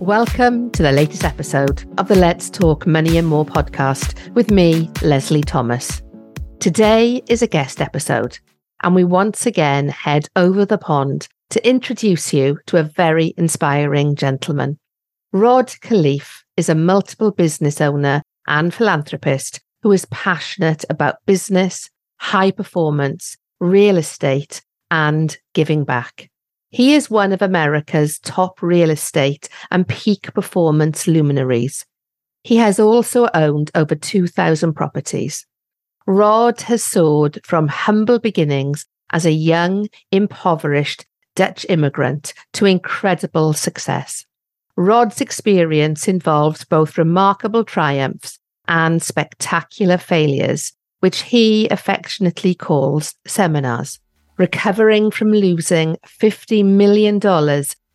Welcome to the latest episode of the Let's Talk Money and More podcast with me, Leslie Thomas. Today is a guest episode, and we once again head over the pond to introduce you to a very inspiring gentleman. Rod Khleif is a multiple business owner and philanthropist who is passionate about business, high performance, real estate, and giving back. He is one of America's top real estate and peak performance luminaries. He has also owned over 2,000 properties. Rod has soared from humble beginnings as a young, impoverished Dutch immigrant to incredible success. Rod's experience involves both remarkable triumphs and spectacular failures, which he affectionately calls seminars recovering from losing $50 million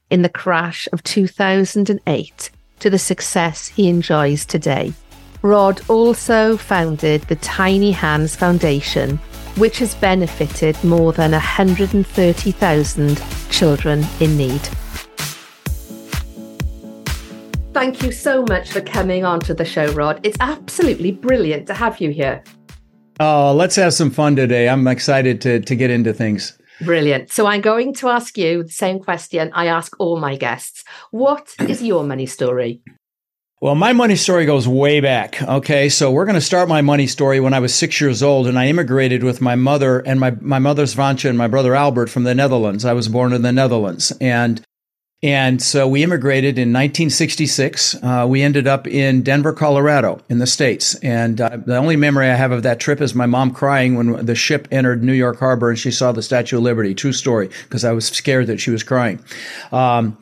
in the crash of 2008 to the success he enjoys today. Rod also founded the Tiny Hands Foundation, which has benefited more than 130,000 children in need. Thank you so much for coming onto the show, Rod. It's absolutely brilliant to have you here. Oh, let's have some fun today. I'm excited to to get into things. Brilliant. So I'm going to ask you the same question I ask all my guests. What is your money story? Well, my money story goes way back. Okay. So we're going to start my money story when I was six years old and I immigrated with my mother and my, my mother's Vantje and my brother Albert from the Netherlands. I was born in the Netherlands. And and so we immigrated in 1966. Uh, we ended up in Denver, Colorado, in the States. And uh, the only memory I have of that trip is my mom crying when the ship entered New York Harbor and she saw the Statue of Liberty. True story, because I was scared that she was crying. Um,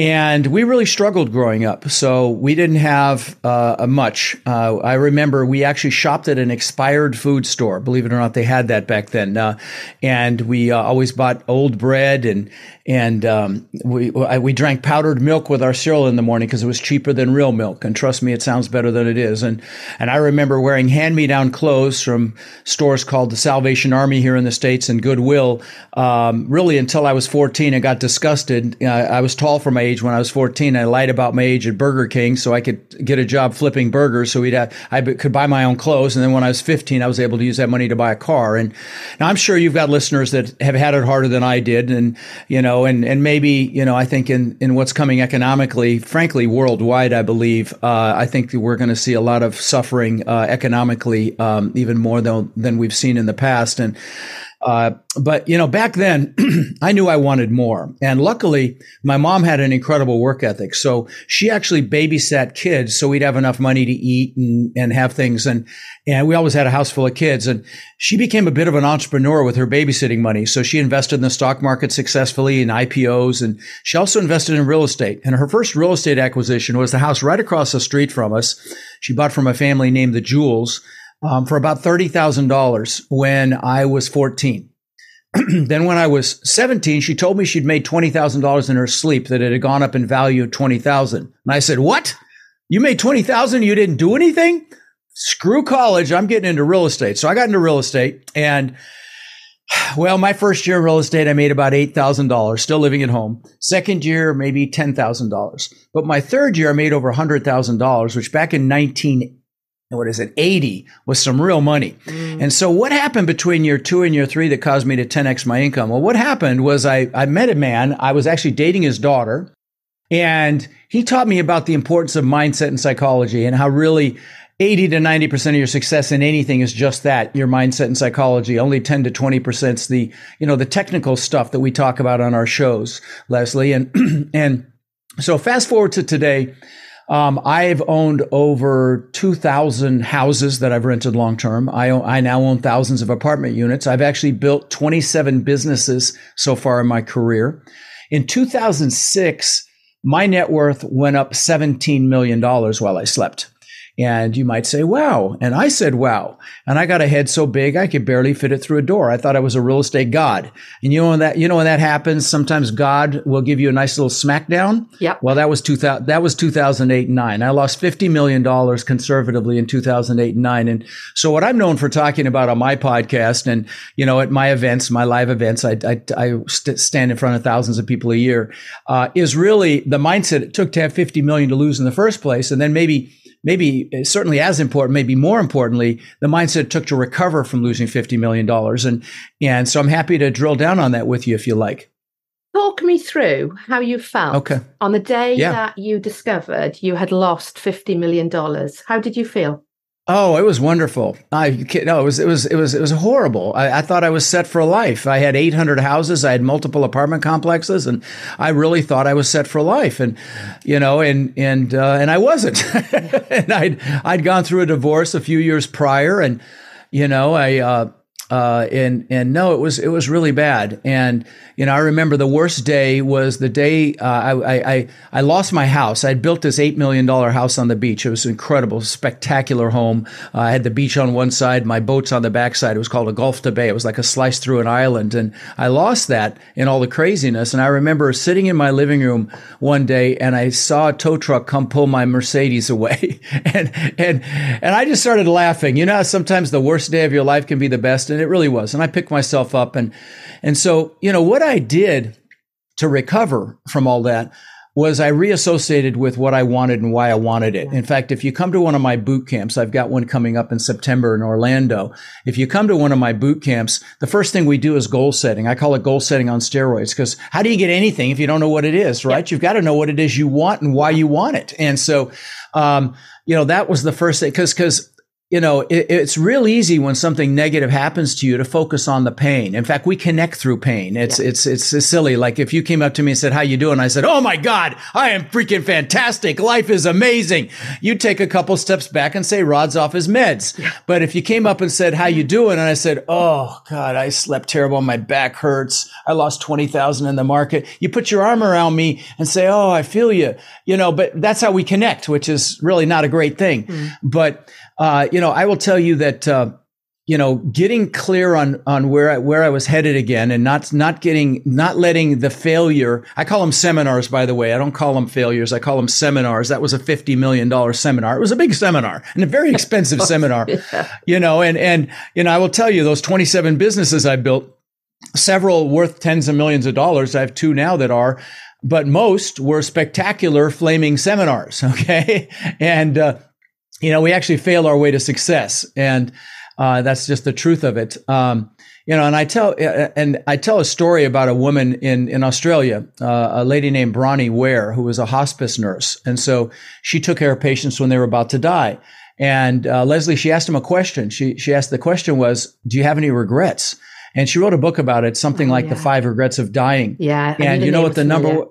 and we really struggled growing up. So we didn't have uh, much. Uh, I remember we actually shopped at an expired food store. Believe it or not, they had that back then. Uh, and we uh, always bought old bread and and um, we we drank powdered milk with our cereal in the morning because it was cheaper than real milk. And trust me, it sounds better than it is. And and I remember wearing hand me down clothes from stores called the Salvation Army here in the states and Goodwill. Um, really, until I was 14, I got disgusted. Uh, I was tall for my age when I was 14. I lied about my age at Burger King so I could get a job flipping burgers. So we'd have, I could buy my own clothes. And then when I was 15, I was able to use that money to buy a car. And now I'm sure you've got listeners that have had it harder than I did. And, you know, and, and maybe, you know, I think in, in what's coming economically, frankly, worldwide, I believe, uh, I think we're going to see a lot of suffering, uh, economically, um, even more than, than we've seen in the past. And, uh, but you know, back then I knew I wanted more. And luckily my mom had an incredible work ethic. So she actually babysat kids so we'd have enough money to eat and, and have things. And, and we always had a house full of kids and she became a bit of an entrepreneur with her babysitting money. So she invested in the stock market successfully in IPOs and she also invested in real estate. And her first real estate acquisition was the house right across the street from us. She bought from a family named the Jewels um, for about $30,000 when I was 14. then when I was 17, she told me she'd made $20,000 in her sleep, that it had gone up in value of 20,000. And I said, what? You made 20,000 you didn't do anything? Screw college. I'm getting into real estate. So I got into real estate and well, my first year in real estate, I made about $8,000, still living at home. Second year, maybe $10,000. But my third year, I made over $100,000, which back in 19 what is it, 80 was some real money. Mm. And so what happened between year two and year three that caused me to 10x my income? Well, what happened was I, I met a man. I was actually dating his daughter. And he taught me about the importance of mindset and psychology and how really 80 to 90% of your success in anything is just that, your mindset and psychology. Only 10 to 20% is the, you know, the technical stuff that we talk about on our shows, Leslie. And, and so fast forward to today. Um, I've owned over 2,000 houses that I've rented long term. I, I now own thousands of apartment units. I've actually built 27 businesses so far in my career. In 2006, my net worth went up $17 million while I slept. And you might say, wow. And I said, wow. And I got a head so big I could barely fit it through a door. I thought I was a real estate god. And you know when that, you know when that happens, sometimes God will give you a nice little smackdown. Yeah. Well, that was 2000, that was 2008 and nine. I lost $50 million conservatively in 2008 and nine. And so what I'm known for talking about on my podcast and, you know, at my events, my live events, I, I, I st- stand in front of thousands of people a year, uh, is really the mindset it took to have 50 million to lose in the first place. And then maybe maybe uh, certainly as important, maybe more importantly, the mindset it took to recover from losing $50 million. And, and so I'm happy to drill down on that with you if you like. Talk me through how you felt okay. on the day Yeah. that you discovered you had lost $50 million. How did you feel? Oh, it was wonderful. I no, it was it was it was it was horrible. I, I thought I was set for life. I had 800 houses. I had multiple apartment complexes, and I really thought I was set for life. And you know, and and uh, and I wasn't. and I'd I'd gone through a divorce a few years prior, and you know, I. Uh, uh, and and no, it was it was really bad. And you know, I remember the worst day was the day uh, I, I I lost my house. I'd built this eight million dollar house on the beach. It was an incredible, spectacular home. Uh, I had the beach on one side, my boats on the back side. It was called a Gulf to Bay. It was like a slice through an island, and I lost that in all the craziness. And I remember sitting in my living room one day, and I saw a tow truck come pull my Mercedes away, and and and I just started laughing. You know, sometimes the worst day of your life can be the best, and it really was. And I picked myself up, and and so you know what I did to recover from all that was I reassociated with what I wanted and why I wanted it. In fact, if you come to one of my boot camps, I've got one coming up in September in Orlando. If you come to one of my boot camps, the first thing we do is goal setting. I call it goal setting on steroids because how do you get anything if you don't know what it is, right? You've got to know what it is you want and why you want it. And so, um, you know, that was the first thing because, because you know, it, it's real easy when something negative happens to you to focus on the pain. In fact, we connect through pain. It's, Yeah. it's, it's silly. Like if you came up to me and said, how you doing? I said, Oh my God, I am freaking fantastic. Life is amazing. You take a couple steps back and say, Rod's off his meds. But if you came up and said, how you doing? And I said, Oh God, I slept terrible. My back hurts. I lost 20,000 in the market. You put your arm around me and say, Oh, I feel you, you know, but that's how we connect, which is really not a great thing. Mm. But, uh, you know, I will tell you that, uh, you know, getting clear on on where I, where I was headed again, and not not getting not letting the failure. I call them seminars, by the way. I don't call them failures. I call them seminars. That was a fifty million dollar seminar. It was a big seminar and a very expensive seminar. You know, and and you know, I will tell you those twenty seven businesses I built, several worth tens of millions of dollars. I have two now that are. But most were spectacular flaming seminars. Okay. And, uh, you know, we actually fail our way to success. And, uh, that's just the truth of it. Um, you know, and I tell, uh, and I tell a story about a woman in, in Australia, uh, a lady named Bronnie Ware, who was a hospice nurse. And so she took care of patients when they were about to die. And, uh, Leslie, she asked him a question. She, she asked the question was, do you have any regrets? And she wrote a book about it, something Oh, like the five regrets of dying. Yeah. I And you know what the number.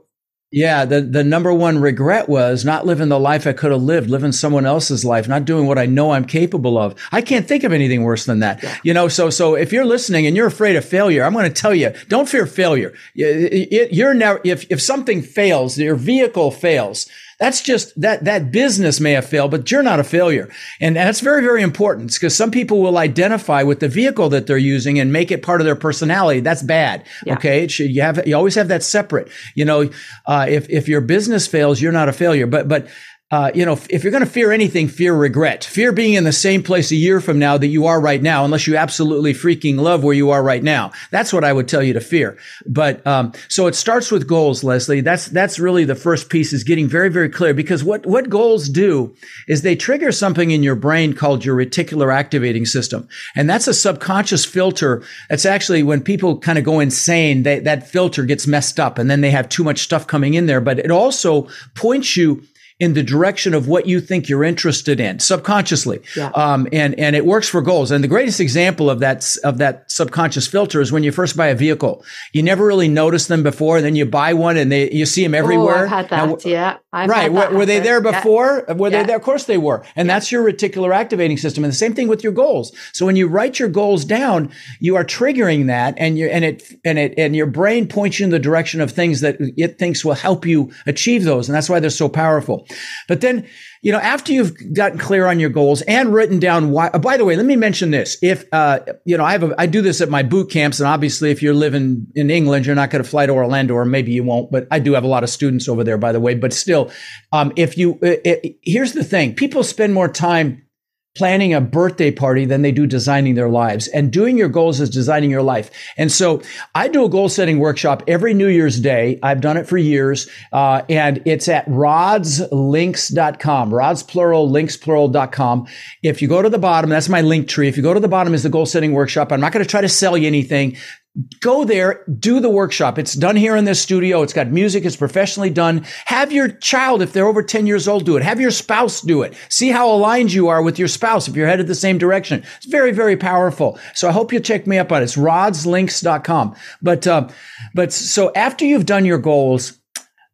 Yeah, the, the number one regret was not living the life I could have lived, living someone else's life, not doing what I know I'm capable of. I can't think of anything worse than that. You know, so, so if you're listening and you're afraid of failure, I'm going to tell you, don't fear failure. You, you're never, if, if something fails, your vehicle fails, that's just that that business may have failed, but you're not a failure. And that's very, very important because some people will identify with the vehicle that they're using and make it part of their personality. That's bad. Yeah. Okay. It should, you have, you always have that separate, you know, uh, if, if your business fails, you're not a failure. But, but uh, you know, if you're going to fear anything, fear regret. Fear being in the same place a year from now that you are right now, unless you absolutely freaking love where you are right now. That's what I would tell you to fear. But um, so it starts with goals, Leslie. That's that's really the first piece is getting very very clear because what what goals do is they trigger something in your brain called your reticular activating system, and that's a subconscious filter. That's actually when people kind of go insane, they, that filter gets messed up, and then they have too much stuff coming in there. But it also points you in the direction of what you think you're interested in subconsciously. Yeah. Um, and, and it works for goals. And the greatest example of that, of that subconscious filter is when you first buy a vehicle. You never really notice them before. And then you buy one and they, you see them everywhere. Oh, I've had that. Now, yeah. I've right. Were, were, they there before? Yeah. Were they there? Of course they were. And yeah. that's your reticular activating system. And the same thing with your goals. So when you write your goals down, you are triggering that and you and it, and it, and your brain points you in the direction of things that it thinks will help you achieve those. And that's why they're so powerful. But then, you know, after you've gotten clear on your goals and written down why, uh, by the way, let me mention this. If, uh, you know, I have, a, I do this at my boot camps. And obviously, if you're living in England, you're not going to fly to Orlando or maybe you won't, but I do have a lot of students over there, by the way. But still, um, if you, it, uh, it, here's the thing people spend more time planning a birthday party than they do designing their lives. And doing your goals is designing your life. And so I do a goal setting workshop every New Year's Day. I've done it for years. Uh, and it's at rodslinks.com, rods plural, links plural.com. If you go to the bottom, that's my link tree. If you go to the bottom is the goal setting workshop. I'm not going to try to sell you anything go there, do the workshop. It's done here in this studio. It's got music. It's professionally done. Have your child, if they're over 10 years old, do it. Have your spouse do it. See how aligned you are with your spouse if you're headed the same direction. It's very, very powerful. So I hope you check me up on it. It's rodslinks.com. But, uh, but so after you've done your goals,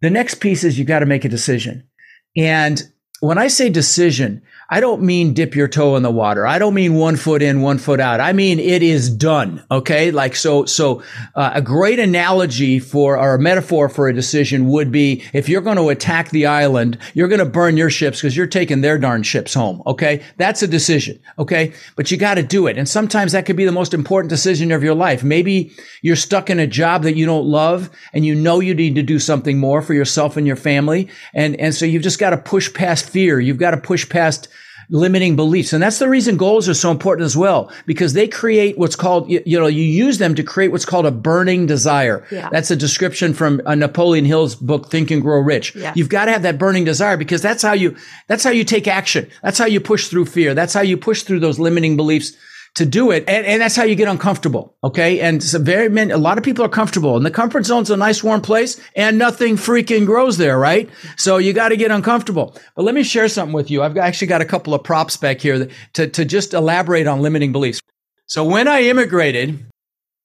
the next piece is you've got to make a decision. And when I say decision, I don't mean dip your toe in the water. I don't mean one foot in, one foot out. I mean it is done. Okay, like so. So uh, a great analogy for or a metaphor for a decision would be if you're going to attack the island, you're going to burn your ships because you're taking their darn ships home. Okay, that's a decision. Okay, but you got to do it, and sometimes that could be the most important decision of your life. Maybe you're stuck in a job that you don't love, and you know you need to do something more for yourself and your family, and and so you've just got to push past fear. You've got to push past limiting beliefs. And that's the reason goals are so important as well, because they create what's called, you, you know, you use them to create what's called a burning desire. Yeah. That's a description from uh, Napoleon Hill's book, Think and Grow Rich. Yeah. You've got to have that burning desire because that's how you, that's how you take action. That's how you push through fear. That's how you push through those limiting beliefs to do it. And, and that's how you get uncomfortable. Okay. And so very many, a lot of people are comfortable and the comfort zone's a nice warm place and nothing freaking grows there. Right. So you got to get uncomfortable. But let me share something with you. I've actually got a couple of props back here to, to just elaborate on limiting beliefs. So when I immigrated,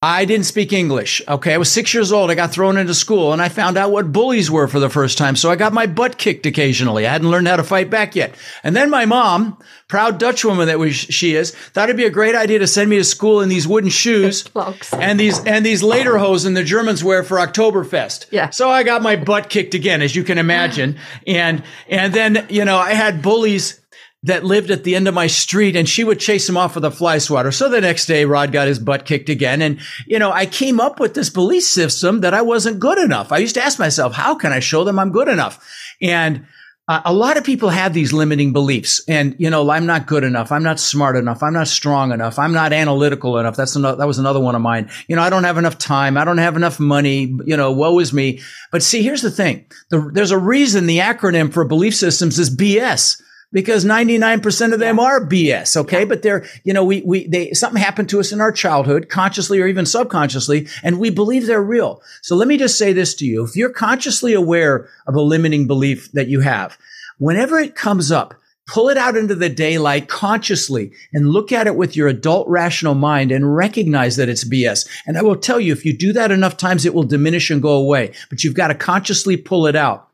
I didn't speak English. Okay. I was six years old. I got thrown into school and I found out what bullies were for the first time. So I got my butt kicked occasionally. I hadn't learned how to fight back yet. And then my mom, proud Dutch woman that we, she is, thought it'd be a great idea to send me to school in these wooden shoes and these, and these lederhosen the Germans wear for Oktoberfest. Yeah. So I got my butt kicked again, as you can imagine. and, and then, you know, I had bullies that lived at the end of my street and she would chase him off with a fly swatter. So the next day, Rod got his butt kicked again. And, you know, I came up with this belief system that I wasn't good enough. I used to ask myself, how can I show them I'm good enough? And uh, a lot of people have these limiting beliefs and, you know, I'm not good enough. I'm not smart enough. I'm not strong enough. I'm not analytical enough. That's another, that was another one of mine. You know, I don't have enough time. I don't have enough money. You know, woe is me. But see, here's the thing. The, there's a reason the acronym for belief systems is BS because 99% of them are BS. Okay. Yeah. But they're, you know, we, we, they, something happened to us in our childhood, consciously or even subconsciously, and we believe they're real. So let me just say this to you. If you're consciously aware of a limiting belief that you have, whenever it comes up, pull it out into the daylight consciously and look at it with your adult rational mind and recognize that it's BS. And I will tell you, if you do that enough times, it will diminish and go away, but you've got to consciously pull it out.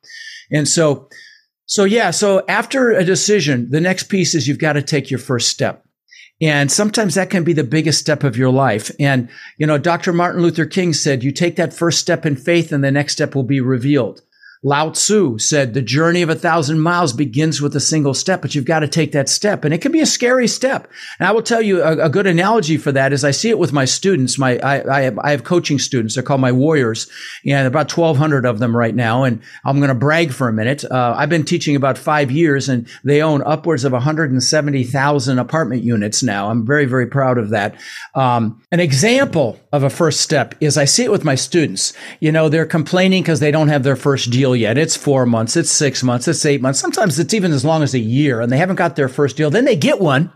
And so, so yeah, so after a decision, the next piece is you've got to take your first step. And sometimes that can be the biggest step of your life. And, you know, Dr. Martin Luther King said, you take that first step in faith and the next step will be revealed. Lao Tzu said the journey of a thousand miles begins with a single step, but you've got to take that step. And it can be a scary step. And I will tell you a, a good analogy for that is I see it with my students. My, I, I, have, I have coaching students. They're called my warriors and about 1200 of them right now. And I'm going to brag for a minute. Uh, I've been teaching about five years and they own upwards of 170,000 apartment units now. I'm very, very proud of that. Um, an example of a first step is I see it with my students. You know, they're complaining because they don't have their first deal yet. It's four months, it's six months, it's eight months. Sometimes it's even as long as a year and they haven't got their first deal. Then they get one.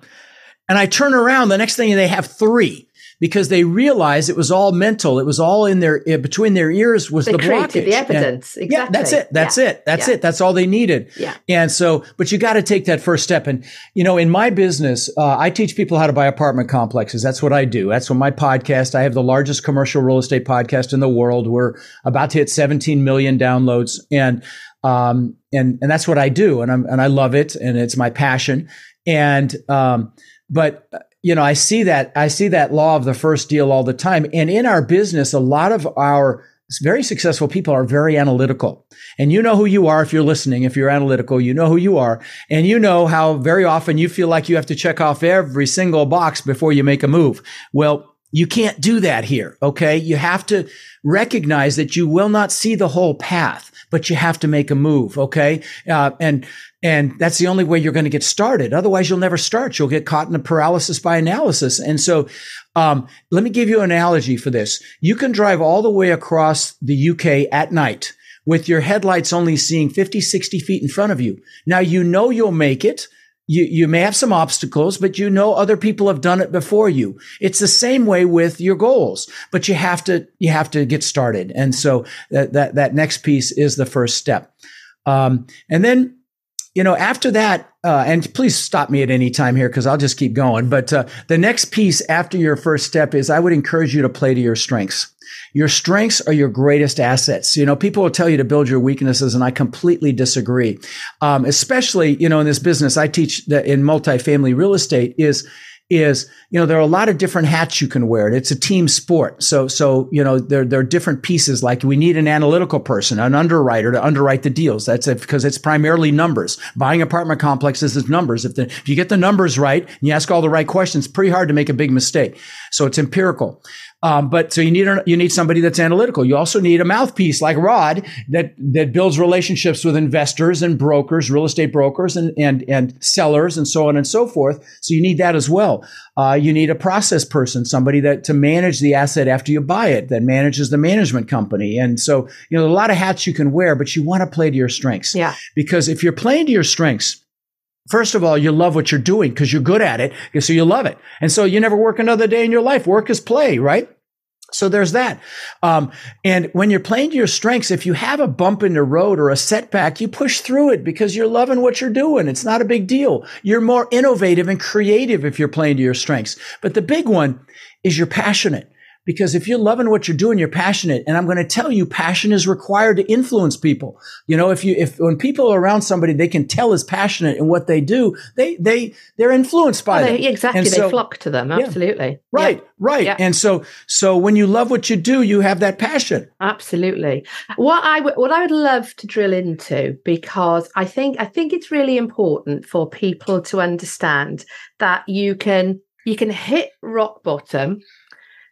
And I turn around the next thing they have three because they realized it was all mental. It was all in their uh, between their ears was they the blockage. The evidence, and, exactly. Yeah, that's it. That's yeah. it. That's yeah. it. That's all they needed. Yeah. And so, but you got to take that first step. And you know, in my business, uh, I teach people how to buy apartment complexes. That's what I do. That's what my podcast. I have the largest commercial real estate podcast in the world. We're about to hit 17 million downloads, and um, and and that's what I do, and I'm and I love it, and it's my passion. And um, but you know, I see that, I see that law of the first deal all the time. And in our business, a lot of our very successful people are very analytical. And you know who you are if you're listening. If you're analytical, you know who you are. And you know how very often you feel like you have to check off every single box before you make a move. Well, you can't do that here. Okay. You have to recognize that you will not see the whole path, but you have to make a move. Okay. Uh, and and that's the only way you're going to get started. Otherwise, you'll never start. You'll get caught in a paralysis by analysis. And so, um, let me give you an analogy for this. You can drive all the way across the UK at night with your headlights only seeing 50, 60 feet in front of you. Now, you know you'll make it. You, you may have some obstacles, but you know other people have done it before you. It's the same way with your goals, but you have to, you have to get started. And so that, that, that next piece is the first step. Um, and then you know, after that, uh, and please stop me at any time here because I'll just keep going. But uh, the next piece after your first step is I would encourage you to play to your strengths. Your strengths are your greatest assets. You know, people will tell you to build your weaknesses, and I completely disagree. Um, especially, you know, in this business, I teach that in multifamily real estate is is, you know, there are a lot of different hats you can wear. It's a team sport. So, so, you know, there, there are different pieces. Like we need an analytical person, an underwriter to underwrite the deals. That's it because it's primarily numbers. Buying apartment complexes is numbers. If the, if you get the numbers right and you ask all the right questions, pretty hard to make a big mistake. So it's empirical. Um, but so you need you need somebody that's analytical. You also need a mouthpiece like Rod that that builds relationships with investors and brokers, real estate brokers, and and and sellers, and so on and so forth. So you need that as well. Uh, you need a process person, somebody that to manage the asset after you buy it, that manages the management company. And so you know a lot of hats you can wear, but you want to play to your strengths. Yeah. Because if you're playing to your strengths, First of all, you love what you're doing because you're good at it. So you love it. And so you never work another day in your life. Work is play, right? So there's that. Um, and when you're playing to your strengths, if you have a bump in the road or a setback, you push through it because you're loving what you're doing. It's not a big deal. You're more innovative and creative if you're playing to your strengths. But the big one is you're passionate. Because if you're loving what you're doing, you're passionate. And I'm going to tell you, passion is required to influence people. You know, if you, if when people are around somebody, they can tell is passionate in what they do, they, they, they're influenced by oh, they, them. Exactly. they flock to them. Absolutely. Yeah. Right. Yeah. Right. Yeah. And so, so when you love what you do, you have that passion. Absolutely. What I what I would love to drill into, because I think, I think it's really important for people to understand that you can, you can hit rock bottom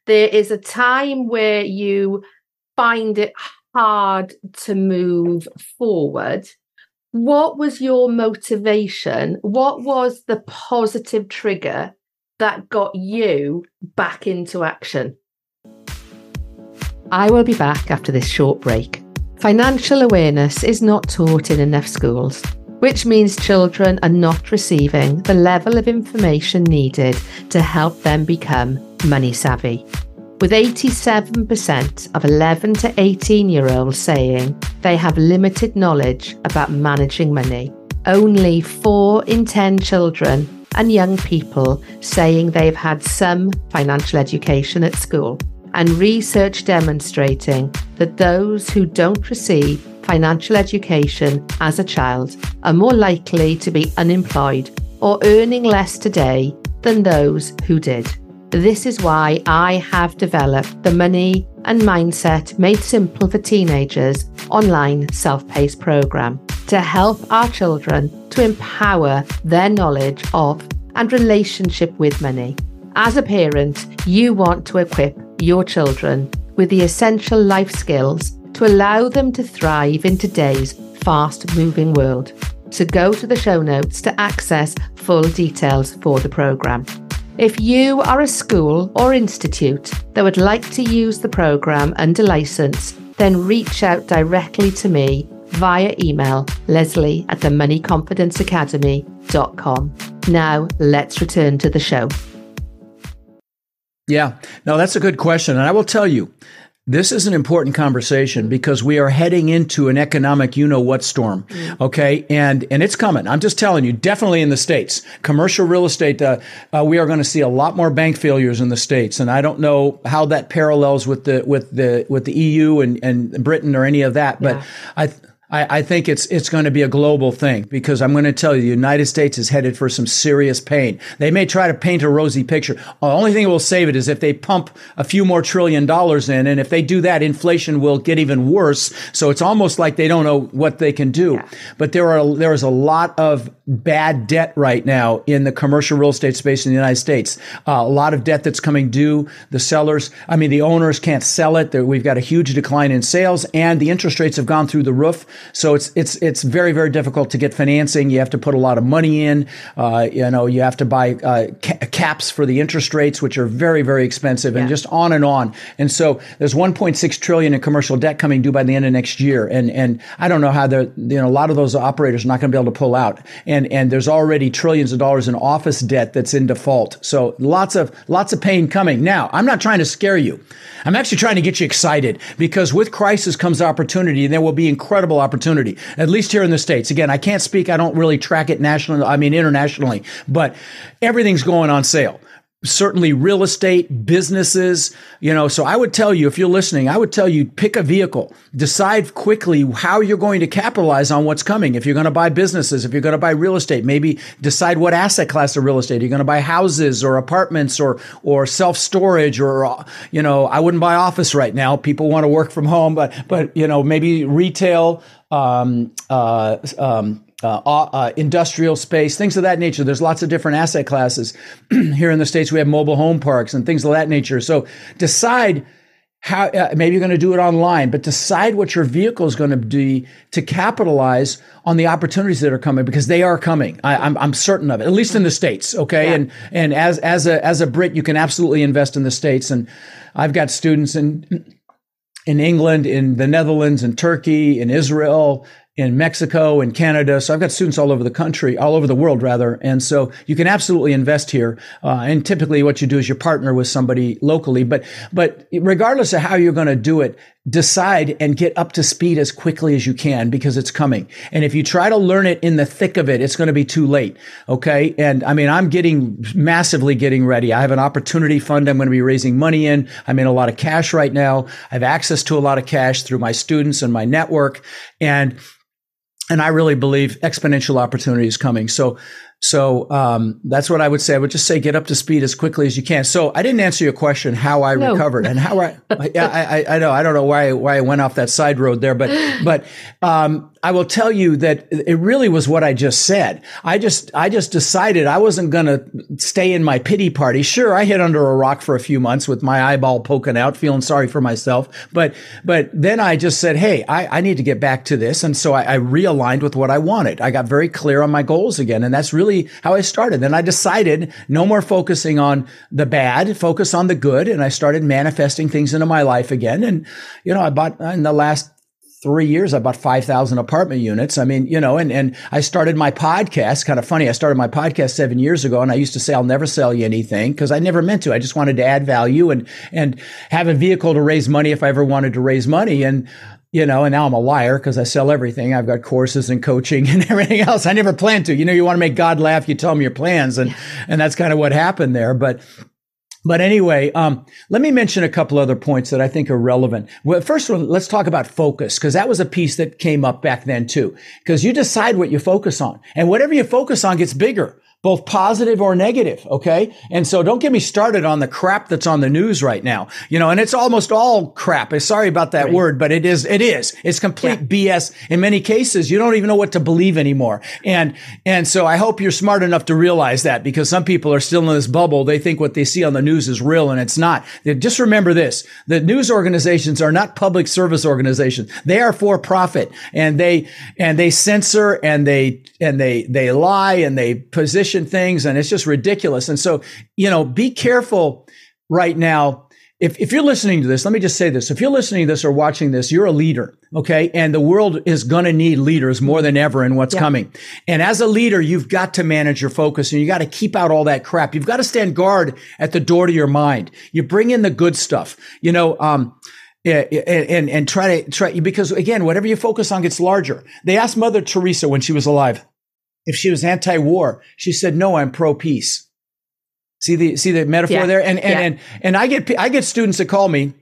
there is a time where you find it hard to move forward. What was your motivation? What was the positive trigger that got you back into action? I will be back after this short break. Financial awareness is not taught in enough schools, which means children are not receiving the level of information needed to help them become money savvy. With 87% of 11 to 18 year olds saying they have limited knowledge about managing money, only 4 in 10 children and young people saying they've had some financial education at school, and research demonstrating that those who don't receive financial education as a child are more likely to be unemployed or earning less today than those who did. This is why I have developed the Money and Mindset Made Simple for Teenagers online self paced program to help our children to empower their knowledge of and relationship with money. As a parent, you want to equip your children with the essential life skills to allow them to thrive in today's fast moving world. So go to the show notes to access full details for the programme. If you are a school or institute that would like to use the programme under licence, then reach out directly to me via email leslie at the moneyconfidenceacademy.com. Now, let's return to the show. Yeah, no, that's a good question. And I will tell you, this is an important conversation because we are heading into an economic you know what storm. Mm. Okay. And, and it's coming. I'm just telling you, definitely in the States, commercial real estate, uh, uh, we are going to see a lot more bank failures in the States. And I don't know how that parallels with the, with the, with the EU and, and Britain or any of that, but yeah. I, I, I, think it's it's going to be a global thing because I'm going to tell you the United States is headed for some serious pain. They may try to paint a rosy picture. The only thing that will save it is if they pump a few more trillion dollars in, and if they do that, inflation will get even worse. So it's almost like they don't know what they can do. Yeah. But there are there is a lot of bad debt right now in the commercial real estate space in the United States. Uh, a lot of debt that's coming due. The sellers, I mean, the owners can't sell it. We've got a huge decline in sales, and the interest rates have gone through the roof. So it's it's it's very very difficult to get financing. You have to put a lot of money in. Uh, you know, you have to buy uh, ca- caps for the interest rates, which are very very expensive, and just on and on. And so there's 1.6 trillion in commercial debt coming due by the end of next year, and and I don't know how the you know a lot of those operators are not going to be able to pull out. And and there's already trillions of dollars in office debt that's in default. So lots of lots of pain coming. Now I'm not trying to scare you. I'm actually trying to get you excited because with crisis comes opportunity, and there will be incredible opportunity, at least here in the States. Again, I can't speak, I don't really track it nationally, I mean internationally, but everything's going on sale certainly real estate, businesses, you know. So I would tell you, if you're listening, I would tell you pick a vehicle, decide quickly how you're going to capitalize on what's coming. If you're going to buy businesses, if you're going to buy real estate, maybe decide what asset class of real estate. Are you going to buy houses or apartments or, or self storage or, uh, you know, I wouldn't buy office right now. People want to work from home, but, but, you know, maybe retail, um, uh, um, uh, uh, industrial space, things of that nature. There's lots of different asset classes. Here in the States, we have mobile home parks and things of that nature. So decide how, uh, maybe you're going to do it online, but decide what your vehicle is going to be to capitalize on the opportunities that are coming because they are coming. I, am I'm, I'm certain of it, at least in the States. Okay. Yeah. And, and as, as a, as a Brit, you can absolutely invest in the States. And I've got students in, in England, in the Netherlands, in Turkey, in Israel, in Mexico and Canada. So I've got students all over the country, all over the world rather. And so you can absolutely invest here. Uh, and typically what you do is you partner with somebody locally, but, but regardless of how you're going to do it, decide and get up to speed as quickly as you can because it's coming. And if you try to learn it in the thick of it, it's going to be too late. Okay. And I mean, I'm getting massively getting ready. I have an opportunity fund I'm going to be raising money in. I'm in a lot of cash right now. I have access to a lot of cash through my students and my network. And and I really believe exponential opportunity is coming. So, so um, that's what I would say. I would just say get up to speed as quickly as you can. So I didn't answer your question how I no. recovered and how I. yeah, I, I know I don't know why why I went off that side road there, but but um, I will tell you that it really was what I just said. I just, I just decided I wasn't going to stay in my pity party. Sure, I hid under a rock for a few months with my eyeball poking out, feeling sorry for myself. But, but then I just said, Hey, I, I need to get back to this. And so I, I realigned with what I wanted. I got very clear on my goals again. And that's really how I started. Then I decided no more focusing on the bad, focus on the good. And I started manifesting things into my life again. And, you know, I bought in the last three years, I bought 5,000 apartment units. I mean, you know, and, and I started my podcast. Kind of funny. I started my podcast seven years ago and I used to say, I'll never sell you anything because I never meant to. I just wanted to add value and, and have a vehicle to raise money if I ever wanted to raise money. And, you know, and now I'm a liar because I sell everything. I've got courses and coaching and everything else. I never planned to. You know, you want to make God laugh, you tell him your plans. And, and that's kind of what happened there. But, but anyway, um, let me mention a couple other points that I think are relevant. Well, first one, let's talk about focus because that was a piece that came up back then too. Because you decide what you focus on, and whatever you focus on gets bigger. Both positive or negative. Okay. And so don't get me started on the crap that's on the news right now, you know, and it's almost all crap. Eh, sorry about that right. word, but it is, it is, it's complete yeah. BS. In many cases, you don't even know what to believe anymore. And, and so I hope you're smart enough to realize that because some people are still in this bubble. They think what they see on the news is real and it's not. Just remember this. The news organizations are not public service organizations. They are for profit and they, and they censor and they, and they, they lie and they position things and it's just ridiculous. And so, you know, be careful right now. If, if you're listening to this, let me just say this. If you're listening to this or watching this, you're a leader. Okay. And the world is going to need leaders more than ever in what's yeah. coming. And as a leader, you've got to manage your focus and you got to keep out all that crap. You've got to stand guard at the door to your mind. You bring in the good stuff, you know, um, and, and, and try to try because again, whatever you focus on gets larger. They asked Mother Teresa when she was alive, if she was anti-war, she said, "No, I'm pro-peace." See the see the metaphor yeah. there, and and, yeah. and and I get I get students that call me,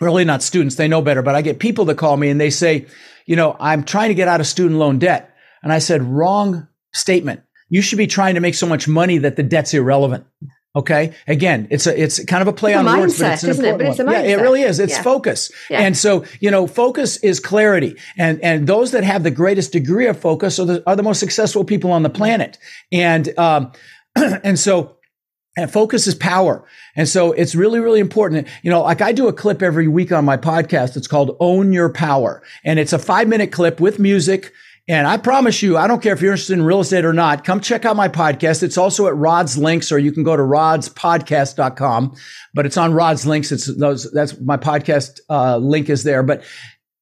really not students, they know better, but I get people that call me and they say, you know, I'm trying to get out of student loan debt, and I said, wrong statement. You should be trying to make so much money that the debt's irrelevant. Okay. Again, it's a, it's kind of a play it's on a words, but it's an important it? But it's one. yeah, it really is. It's yeah. focus. Yeah. And so, you know, focus is clarity. And, and those that have the greatest degree of focus are the, are the most successful people on the planet. And, um, and so, and focus is power. And so it's really, really important. You know, like I do a clip every week on my podcast. It's called Own Your Power. And it's a five minute clip with music and I promise you, I don't care if you're interested in real estate or not, come check out my podcast. It's also at Rod's Links, or you can go to rodspodcast.com, but it's on Rod's Links. It's those, that's my podcast uh, link is there, but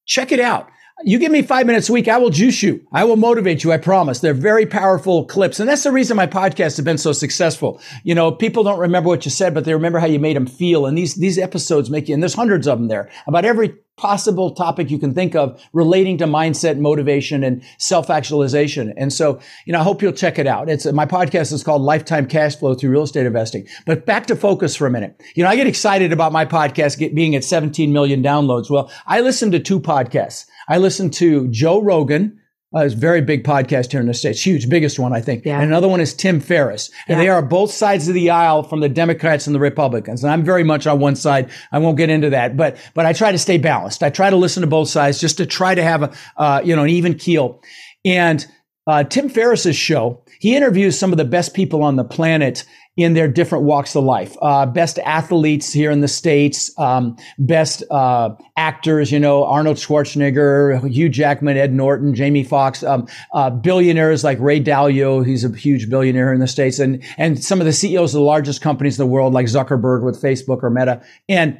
check it out. You give me five minutes a week, I will juice you. I will motivate you. I promise. They're very powerful clips. And that's the reason my podcasts have been so successful. You know, people don't remember what you said, but they remember how you made them feel. And these, these episodes make you, and there's hundreds of them there about every possible topic you can think of relating to mindset, motivation, and self-actualization. And so, you know, I hope you'll check it out. It's my podcast is called Lifetime Cash Flow Through Real Estate Investing. But back to focus for a minute. You know, I get excited about my podcast get, being at 17 million downloads. Well, I listen to two podcasts. I listen to Joe Rogan, uh, it's a very big podcast here in the States, huge, biggest one, I think. Yeah. And another one is Tim Ferriss. And yeah. they are both sides of the aisle from the Democrats and the Republicans. And I'm very much on one side. I won't get into that, but, but I try to stay balanced. I try to listen to both sides just to try to have a, uh, you know, an even keel. And, uh, Tim Ferriss's show, he interviews some of the best people on the planet in their different walks of life. Uh, best athletes here in the States, um, best uh, actors, you know, Arnold Schwarzenegger, Hugh Jackman, Ed Norton, Jamie Foxx, um, uh, billionaires like Ray Dalio, he's a huge billionaire in the States, and, and some of the CEOs of the largest companies in the world, like Zuckerberg with Facebook or Meta. And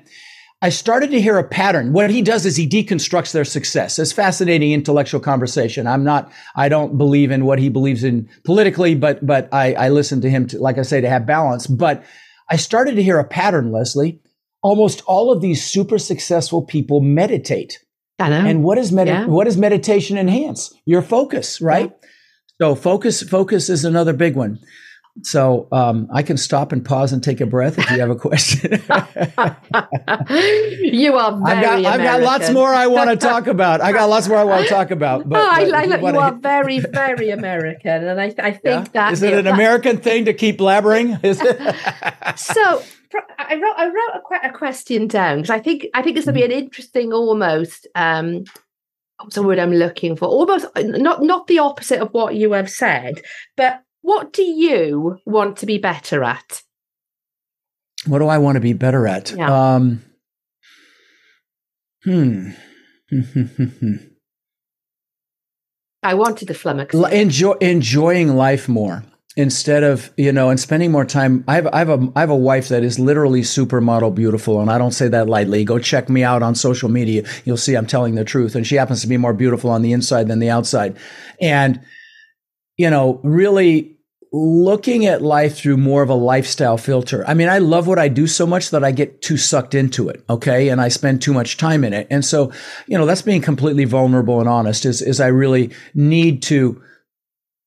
I started to hear a pattern. What he does is he deconstructs their success. It's fascinating intellectual conversation. I'm not, I don't believe in what he believes in politically, but, but I, I listen to him to, like I say, to have balance. But I started to hear a pattern, Leslie. Almost all of these super successful people meditate. I know. And what is med- yeah. what does meditation enhance? Your focus, right? Yeah. So focus, focus is another big one. So um, I can stop and pause and take a breath if you have a question. you are very I've got, I've got, lots more I want to talk about. I got lots more I want to talk about. But, oh, I, but I, you, you are very, very American, and I, I think yeah? that is it an that, American thing to keep blabbering? Is it? so I wrote I wrote a, a question down because I think I think this will be an interesting almost um, what's the word I'm looking for? Almost not not the opposite of what you have said, but what do you want to be better at? What do I want to be better at? Yeah. Um, hmm. I wanted the flummox. Enjoy, enjoying life more instead of you know and spending more time I have, I have a I have a wife that is literally supermodel beautiful and I don't say that lightly go check me out on social media you'll see I'm telling the truth and she happens to be more beautiful on the inside than the outside and you know really looking at life through more of a lifestyle filter. I mean, I love what I do so much that I get too sucked into it. Okay. And I spend too much time in it. And so, you know, that's being completely vulnerable and honest is, is I really need to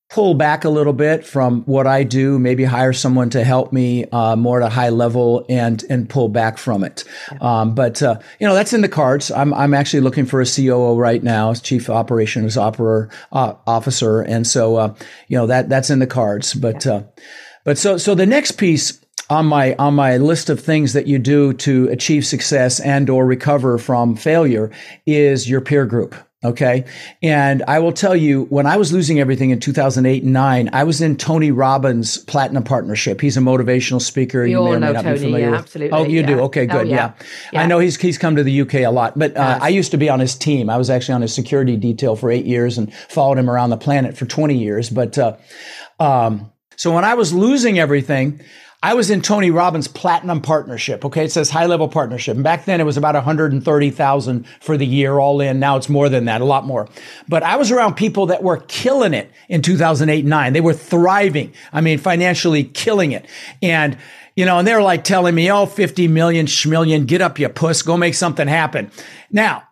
pull back a little bit from what I do, maybe hire someone to help me uh, more at a high level and and pull back from it. Yeah. Um, but uh, you know that's in the cards. I'm I'm actually looking for a COO right now, Chief Operations Opera, uh, Officer, and so uh, you know that that's in the cards. But yeah. Uh, but so so the next piece on my on my list of things that you do to achieve success and or recover from failure is your peer group Okay. And I will tell you, when I was losing everything in 2008 and nine, I was in Tony Robbins Platinum Partnership. He's a motivational speaker. We you all know Tony, yeah, absolutely. Oh, you yeah. do? Okay, good. Oh, yeah. yeah. I know he's, he's come to the UK a lot, but uh, I used to be on his team. I was actually on his security detail for eight years and followed him around the planet for 20 years. But, uh, um, so when I was losing everything, I was in Tony Robbins Platinum Partnership. Okay. It says high level partnership. And back then it was about 130,000 for the year all in. Now it's more than that, a lot more. But I was around people that were killing it in 2008 9. They were thriving. I mean, financially killing it. And, you know, and they're like telling me, oh, 50 million, schmillion, get up, you puss, go make something happen. Now,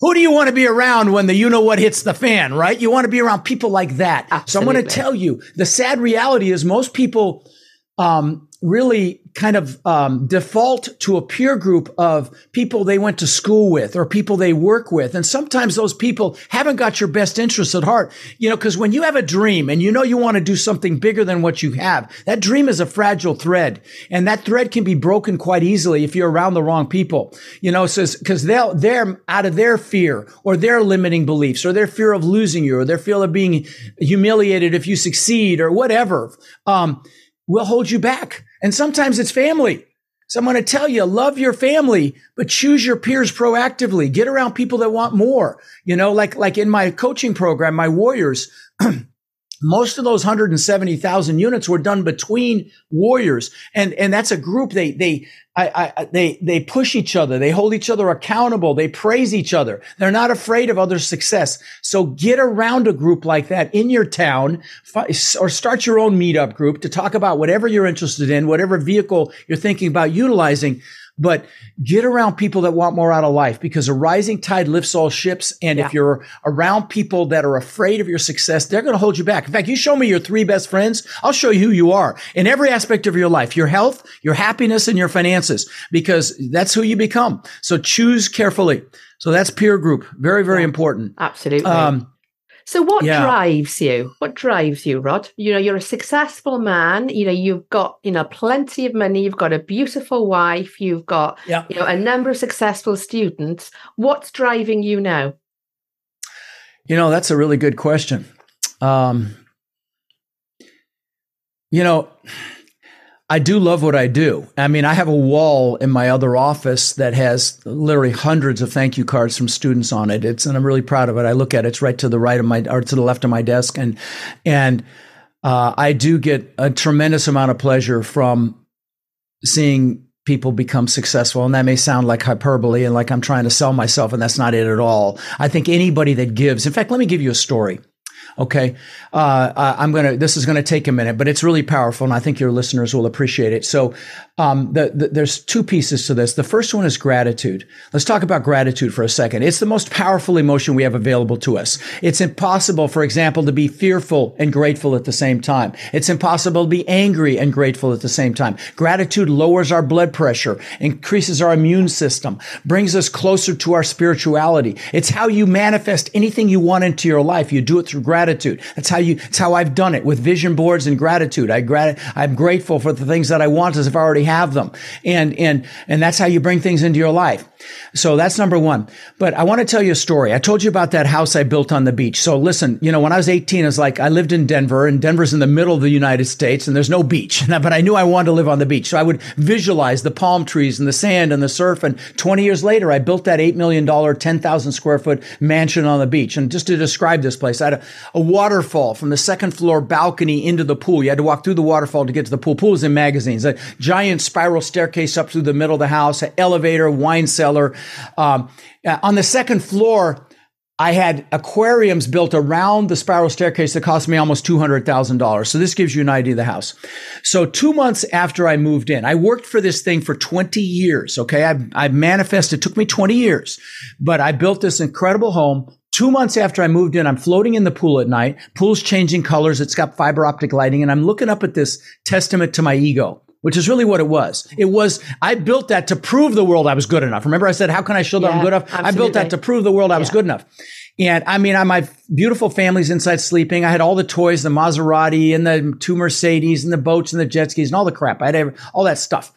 who do you want to be around when the you know what hits the fan, right? You want to be around people like that. Absolutely. So I'm going to tell you the sad reality is most people um, really kind of um, default to a peer group of people they went to school with or people they work with. And sometimes those people haven't got your best interests at heart. You know, because when you have a dream and you know you want to do something bigger than what you have, that dream is a fragile thread. And that thread can be broken quite easily if you're around the wrong people. You know, because they'll, they're out of their fear or their limiting beliefs or their fear of losing you or their fear of being humiliated if you succeed or whatever. Um, will hold you back. And sometimes it's family. So I'm going to tell you, love your family, but choose your peers proactively. Get around people that want more. You know, like, like in my coaching program, my warriors, most of those 170,000 units were done between warriors. And, and that's a group. They, they, I, I, they, they push each other. They hold each other accountable. They praise each other. They're not afraid of other success. So get around a group like that in your town or start your own meetup group to talk about whatever you're interested in, whatever vehicle you're thinking about utilizing but get around people that want more out of life because a rising tide lifts all ships. And yeah. if you're around people that are afraid of your success, they're going to hold you back. In fact, you show me your three best friends. I'll show you who you are in every aspect of your life, your health, your happiness, and your finances, because that's who you become. So choose carefully. So that's peer group. Very, very yeah. important. Absolutely. Um, so what yeah. drives you? What drives you, Rod? You know, you're a successful man. You know, you've got, you know, plenty of money, you've got a beautiful wife, you've got, yeah. you know, a number of successful students. What's driving you now? You know, that's a really good question. Um, you know, I do love what I do. I mean, I have a wall in my other office that has literally hundreds of thank you cards from students on it. It's, and I'm really proud of it. I look at it, it's right to the right of my, or to the left of my desk. And, and, uh, I do get a tremendous amount of pleasure from seeing people become successful. And that may sound like hyperbole and like I'm trying to sell myself, and that's not it at all. I think anybody that gives, in fact, let me give you a story. Okay. Uh, I'm going to, this is going to take a minute, but it's really powerful. And I think your listeners will appreciate it. So, um, the, the, there's two pieces to this. The first one is gratitude. Let's talk about gratitude for a second. It's the most powerful emotion we have available to us. It's impossible, for example, to be fearful and grateful at the same time. It's impossible to be angry and grateful at the same time. Gratitude lowers our blood pressure, increases our immune system, brings us closer to our spirituality. It's how you manifest anything you want into your life. You do it through gratitude. That's how you, it's how I've done it with vision boards and gratitude. I grat, I'm grateful for the things that I want as if I already have them. And, and, and that's how you bring things into your life. So that's number one. But I want to tell you a story. I told you about that house I built on the beach. So listen, you know, when I was 18, I was like, I lived in Denver and Denver's in the middle of the United States and there's no beach. But I knew I wanted to live on the beach. So I would visualize the palm trees and the sand and the surf. And 20 years later, I built that $8 million, 10,000 square foot mansion on the beach. And just to describe this place, I had a, a waterfall from the second floor balcony into the pool. You had to walk through the waterfall to get to the pool. Pool was in magazines. A giant spiral staircase up through the middle of the house, an elevator, wine cellar. Um, uh, on the second floor, I had aquariums built around the spiral staircase that cost me almost $200,000. So this gives you an idea of the house. So two months after I moved in, I worked for this thing for 20 years. Okay. I, I manifested, it took me 20 years, but I built this incredible home Two months after I moved in, I'm floating in the pool at night. Pool's changing colors. It's got fiber optic lighting. And I'm looking up at this testament to my ego which is really what it was. It was, I built that to prove the world I was good enough. Remember I said, how can I show that yeah, I'm good enough? Absolutely. I built that to prove the world I was yeah. good enough. And I mean, I, my beautiful family's inside sleeping. I had all the toys, the Maserati and the two Mercedes and the boats and the jet skis and all the crap. I had all that stuff.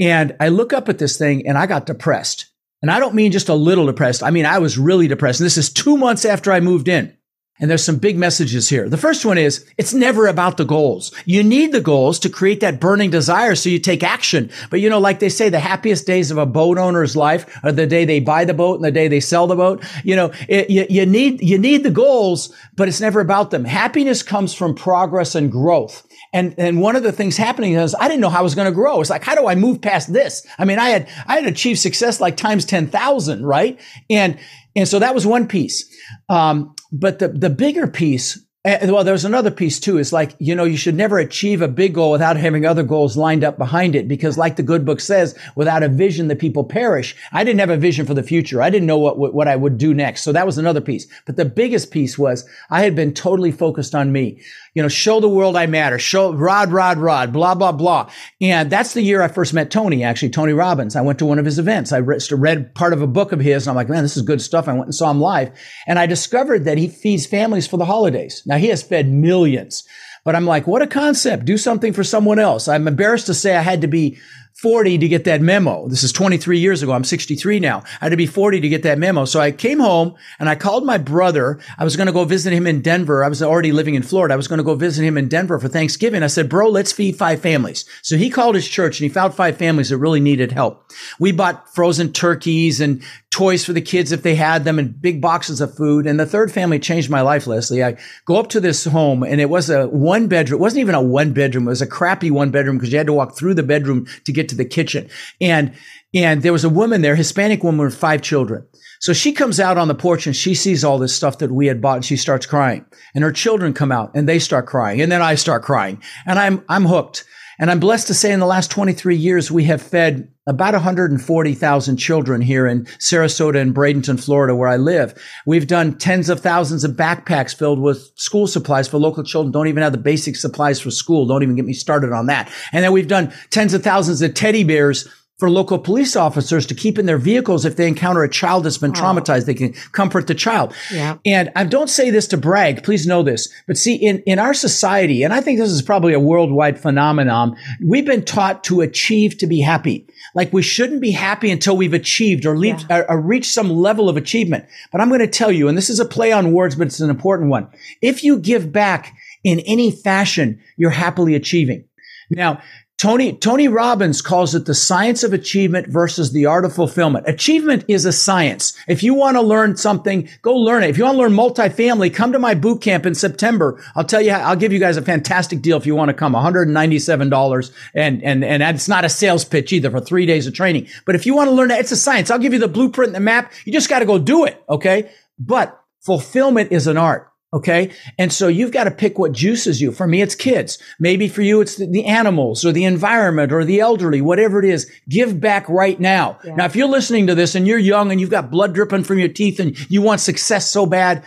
And I look up at this thing and I got depressed. And I don't mean just a little depressed. I mean, I was really depressed. And this is two months after I moved in. And there's some big messages here. The first one is it's never about the goals. You need the goals to create that burning desire so you take action. But you know, like they say, the happiest days of a boat owner's life are the day they buy the boat and the day they sell the boat. You know, it, you, you need, you need the goals, but it's never about them. Happiness comes from progress and growth. And, and one of the things happening is I didn't know how I was going to grow. It's like, how do I move past this? I mean, I had, I had achieved success like times 10,000, right? And, and so that was one piece. Um, but the, the bigger piece and, well, there's another piece too. Is like, you know, you should never achieve a big goal without having other goals lined up behind it. Because like the good book says, without a vision, the people perish. I didn't have a vision for the future. I didn't know what, what I would do next. So that was another piece. But the biggest piece was I had been totally focused on me you know, show the world I matter, show rod, rod, rod, blah, blah, blah. And that's the year I first met Tony, actually, Tony Robbins. I went to one of his events. I read part of a book of his and I'm like, man, this is good stuff. I went and saw him live and I discovered that he feeds families for the holidays. Now he has fed millions, but I'm like, what a concept. Do something for someone else. I'm embarrassed to say I had to be 40 to get that memo. This is 23 years ago. I'm 63 now. I had to be 40 to get that memo. So I came home and I called my brother. I was going to go visit him in Denver. I was already living in Florida. I was going to go visit him in Denver for Thanksgiving. I said, bro, let's feed five families. So he called his church and he found five families that really needed help. We bought frozen turkeys and toys for the kids if they had them and big boxes of food. And the third family changed my life, Leslie. I go up to this home and it was a one bedroom. It wasn't even a one bedroom. It was a crappy one bedroom because you had to walk through the bedroom to get to the kitchen. And, and there was a woman there, Hispanic woman with five children. So she comes out on the porch and she sees all this stuff that we had bought and she starts crying. And her children come out and they start crying. And then I start crying. And I'm, I'm hooked. And I'm blessed to say in the last 23 years, we have fed about 140,000 children here in Sarasota and Bradenton, Florida, where I live. We've done tens of thousands of backpacks filled with school supplies for local children. Don't even have the basic supplies for school. Don't even get me started on that. And then we've done tens of thousands of teddy bears for local police officers to keep in their vehicles if they encounter a child that's been oh. traumatized. They can comfort the child. Yeah. And I don't say this to brag. Please know this. But see, in, in our society, and I think this is probably a worldwide phenomenon, we've been taught to achieve to be happy. Like we shouldn't be happy until we've achieved or, yeah. or, or reached some level of achievement. But I'm going to tell you, and this is a play on words, but it's an important one. If you give back in any fashion, you're happily achieving. Now, Tony, Tony Robbins calls it the science of achievement versus the art of fulfillment. Achievement is a science. If you want to learn something, go learn it. If you want to learn multifamily, come to my boot camp in September. I'll tell you, I'll give you guys a fantastic deal if you want to come, $197. And, and, and it's not a sales pitch either for three days of training. But if you want to learn that, it's a science. I'll give you the blueprint and the map. You just got to go do it. Okay. But fulfillment is an art. Okay. And so you've got to pick what juices you. For me, it's kids. Maybe for you, it's the, animals or the environment or the elderly, whatever it is. Give back right now. Yeah. Now, if you're listening to this and you're young and you've got blood dripping from your teeth and you want success so bad,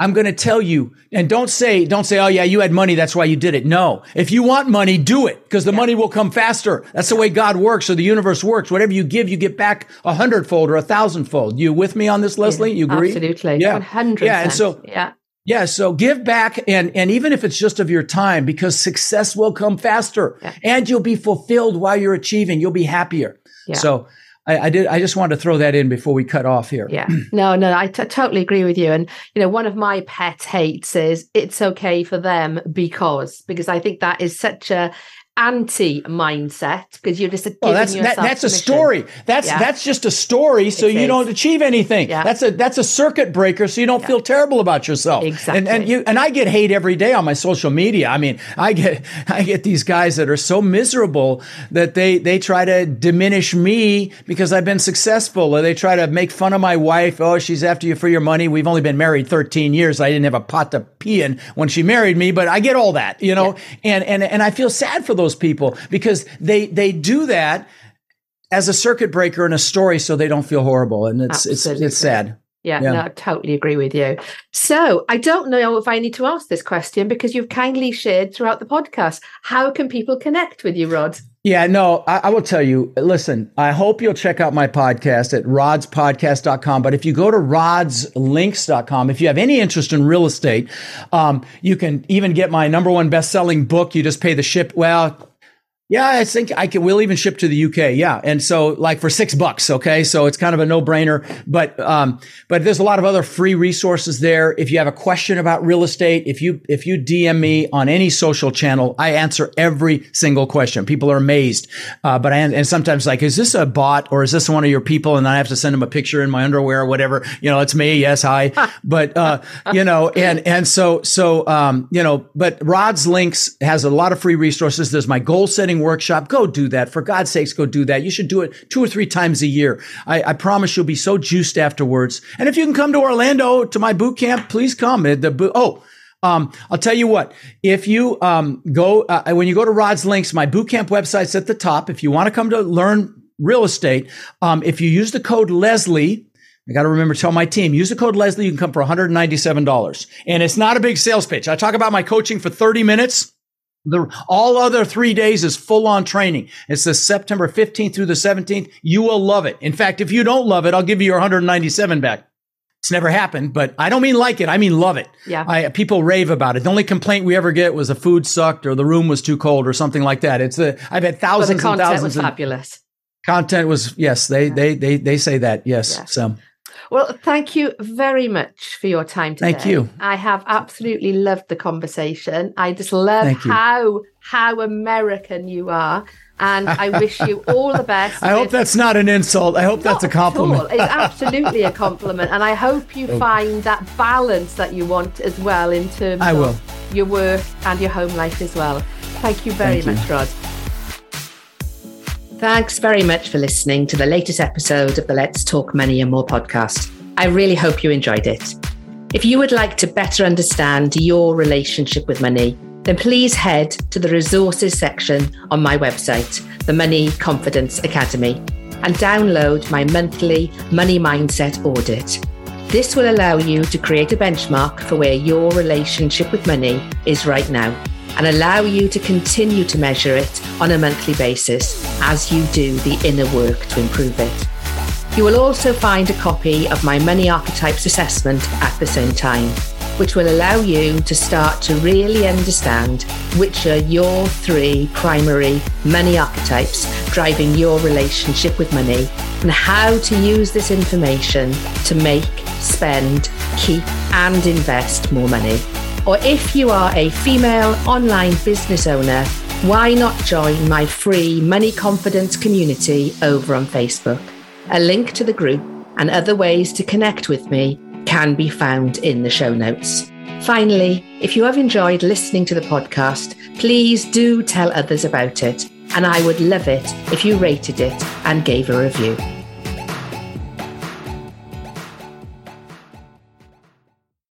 I'm going to tell you, and don't say, don't say, oh yeah, you had money. That's why you did it. No. If you want money, do it because the yeah. money will come faster. That's the way God works or the universe works. Whatever you give, you get back a hundredfold or a thousandfold. You with me on this, Leslie? You agree? Absolutely. Yeah. 100 Yeah. And so, yeah. Yeah, so give back and and even if it's just of your time because success will come faster yeah. and you'll be fulfilled while you're achieving. You'll be happier. Yeah. So I, I, did. I just wanted to throw that in before we cut off here. Yeah. No, no, I t- totally agree with you. And you know, one of my pet hates is it's okay for them because because I think that is such a anti mindset because you're just well, that's that, that's a story. That's yeah. that's just a story, so it you is. don't achieve anything. Yeah. That's a that's a circuit breaker, so you don't yeah. feel terrible about yourself. Exactly. And and you and I get hate every day on my social media. I mean, I get I get these guys that are so miserable that they they try to diminish me because I've been successful, or they try to make fun of my wife. Oh, she's after you for your money. We've only been married 13 years. I didn't have a pot to pee in when she married me, but I get all that, you know. And and and I feel sad for those those people because they they do that as a circuit breaker in a story so they don't feel horrible and it's Absolutely. it's it's sad Yeah, yeah, no, I totally agree with you. So I don't know if I need to ask this question because you've kindly shared throughout the podcast. How can people connect with you, Rod? Yeah, no, I, I, will tell you. Listen, I hope you'll check out my podcast at rodspodcast.com. But if you go to rodslinks.com, if you have any interest in real estate, um, you can even get my number one best selling book. You just pay the ship. Well, yeah, I think I can. We'll even ship to the UK. Yeah, and so like for six bucks. Okay, so it's kind of a no brainer. But um, but there's a lot of other free resources there. If you have a question about real estate, if you if you DM me on any social channel, I answer every single question. People are amazed. Uh, but I and sometimes like, is this a bot or is this one of your people? And I have to send them a picture in my underwear or whatever. You know, it's me. Yes, hi. but uh, you know, and and so so um, you know, but Rod's Links has a lot of free resources. There's my goal setting workshop, go do that. For God's sakes, go do that. You should do it two or three times a year. I, I promise you'll be so juiced afterwards. And if you can come to Orlando to my boot camp, please come. The oh. Um, I'll tell you what, if you um, go, uh, when you go to Rod's Links, my bootcamp website's at the top. If you want to come to learn real estate, um, if you use the code Leslie, I got to remember tell my team, use the code Leslie, you can come for $197. And it's not a big sales pitch. I talk about my coaching for 30 minutes. The all other three days is full on training. It's the September 15th through the 17th. You will love it. In fact, if you don't love it, I'll give you your 197 back. It's never happened, but I don't mean like it. I mean love it. Yeah. I, people rave about it. The only complaint we ever get was the food sucked or the room was too cold or something like that. It's the I've had thousands well, and thousands. Was fabulous. Content was yes. They yeah. they they they say that yes. Yeah. So well, thank you very much for your time today. Thank you. I have absolutely loved the conversation. I just love how how American you are. And I wish you all the best. I hope that's not an insult. I hope that's a compliment. It's absolutely a compliment. And I hope you oh. find that balance that you want as well in terms I of your work and your home life as well. Thank you very Thank much, you. Rod. Thanks very much for listening to the latest episode of the Let's Talk Money and More podcast. I really hope you enjoyed it. If you would like to better understand your relationship with money, then please head to the resources section on my website, the Money Confidence Academy, and download my monthly money mindset audit. This will allow you to create a benchmark for where your relationship with money is right now and allow you to continue to measure it on a monthly basis as you do the inner work to improve it. You will also find a copy of my Money Archetypes assessment at the same time, which will allow you to start to really understand which are your three primary money archetypes driving your relationship with money and how to use this information to make, spend, keep, and invest more money. Or if you are a female online business owner, why not join my free money confidence community over on Facebook? A link to the group and other ways to connect with me can be found in the show notes. Finally, if you have enjoyed listening to the podcast, please do tell others about it. And I would love it if you rated it and gave a review.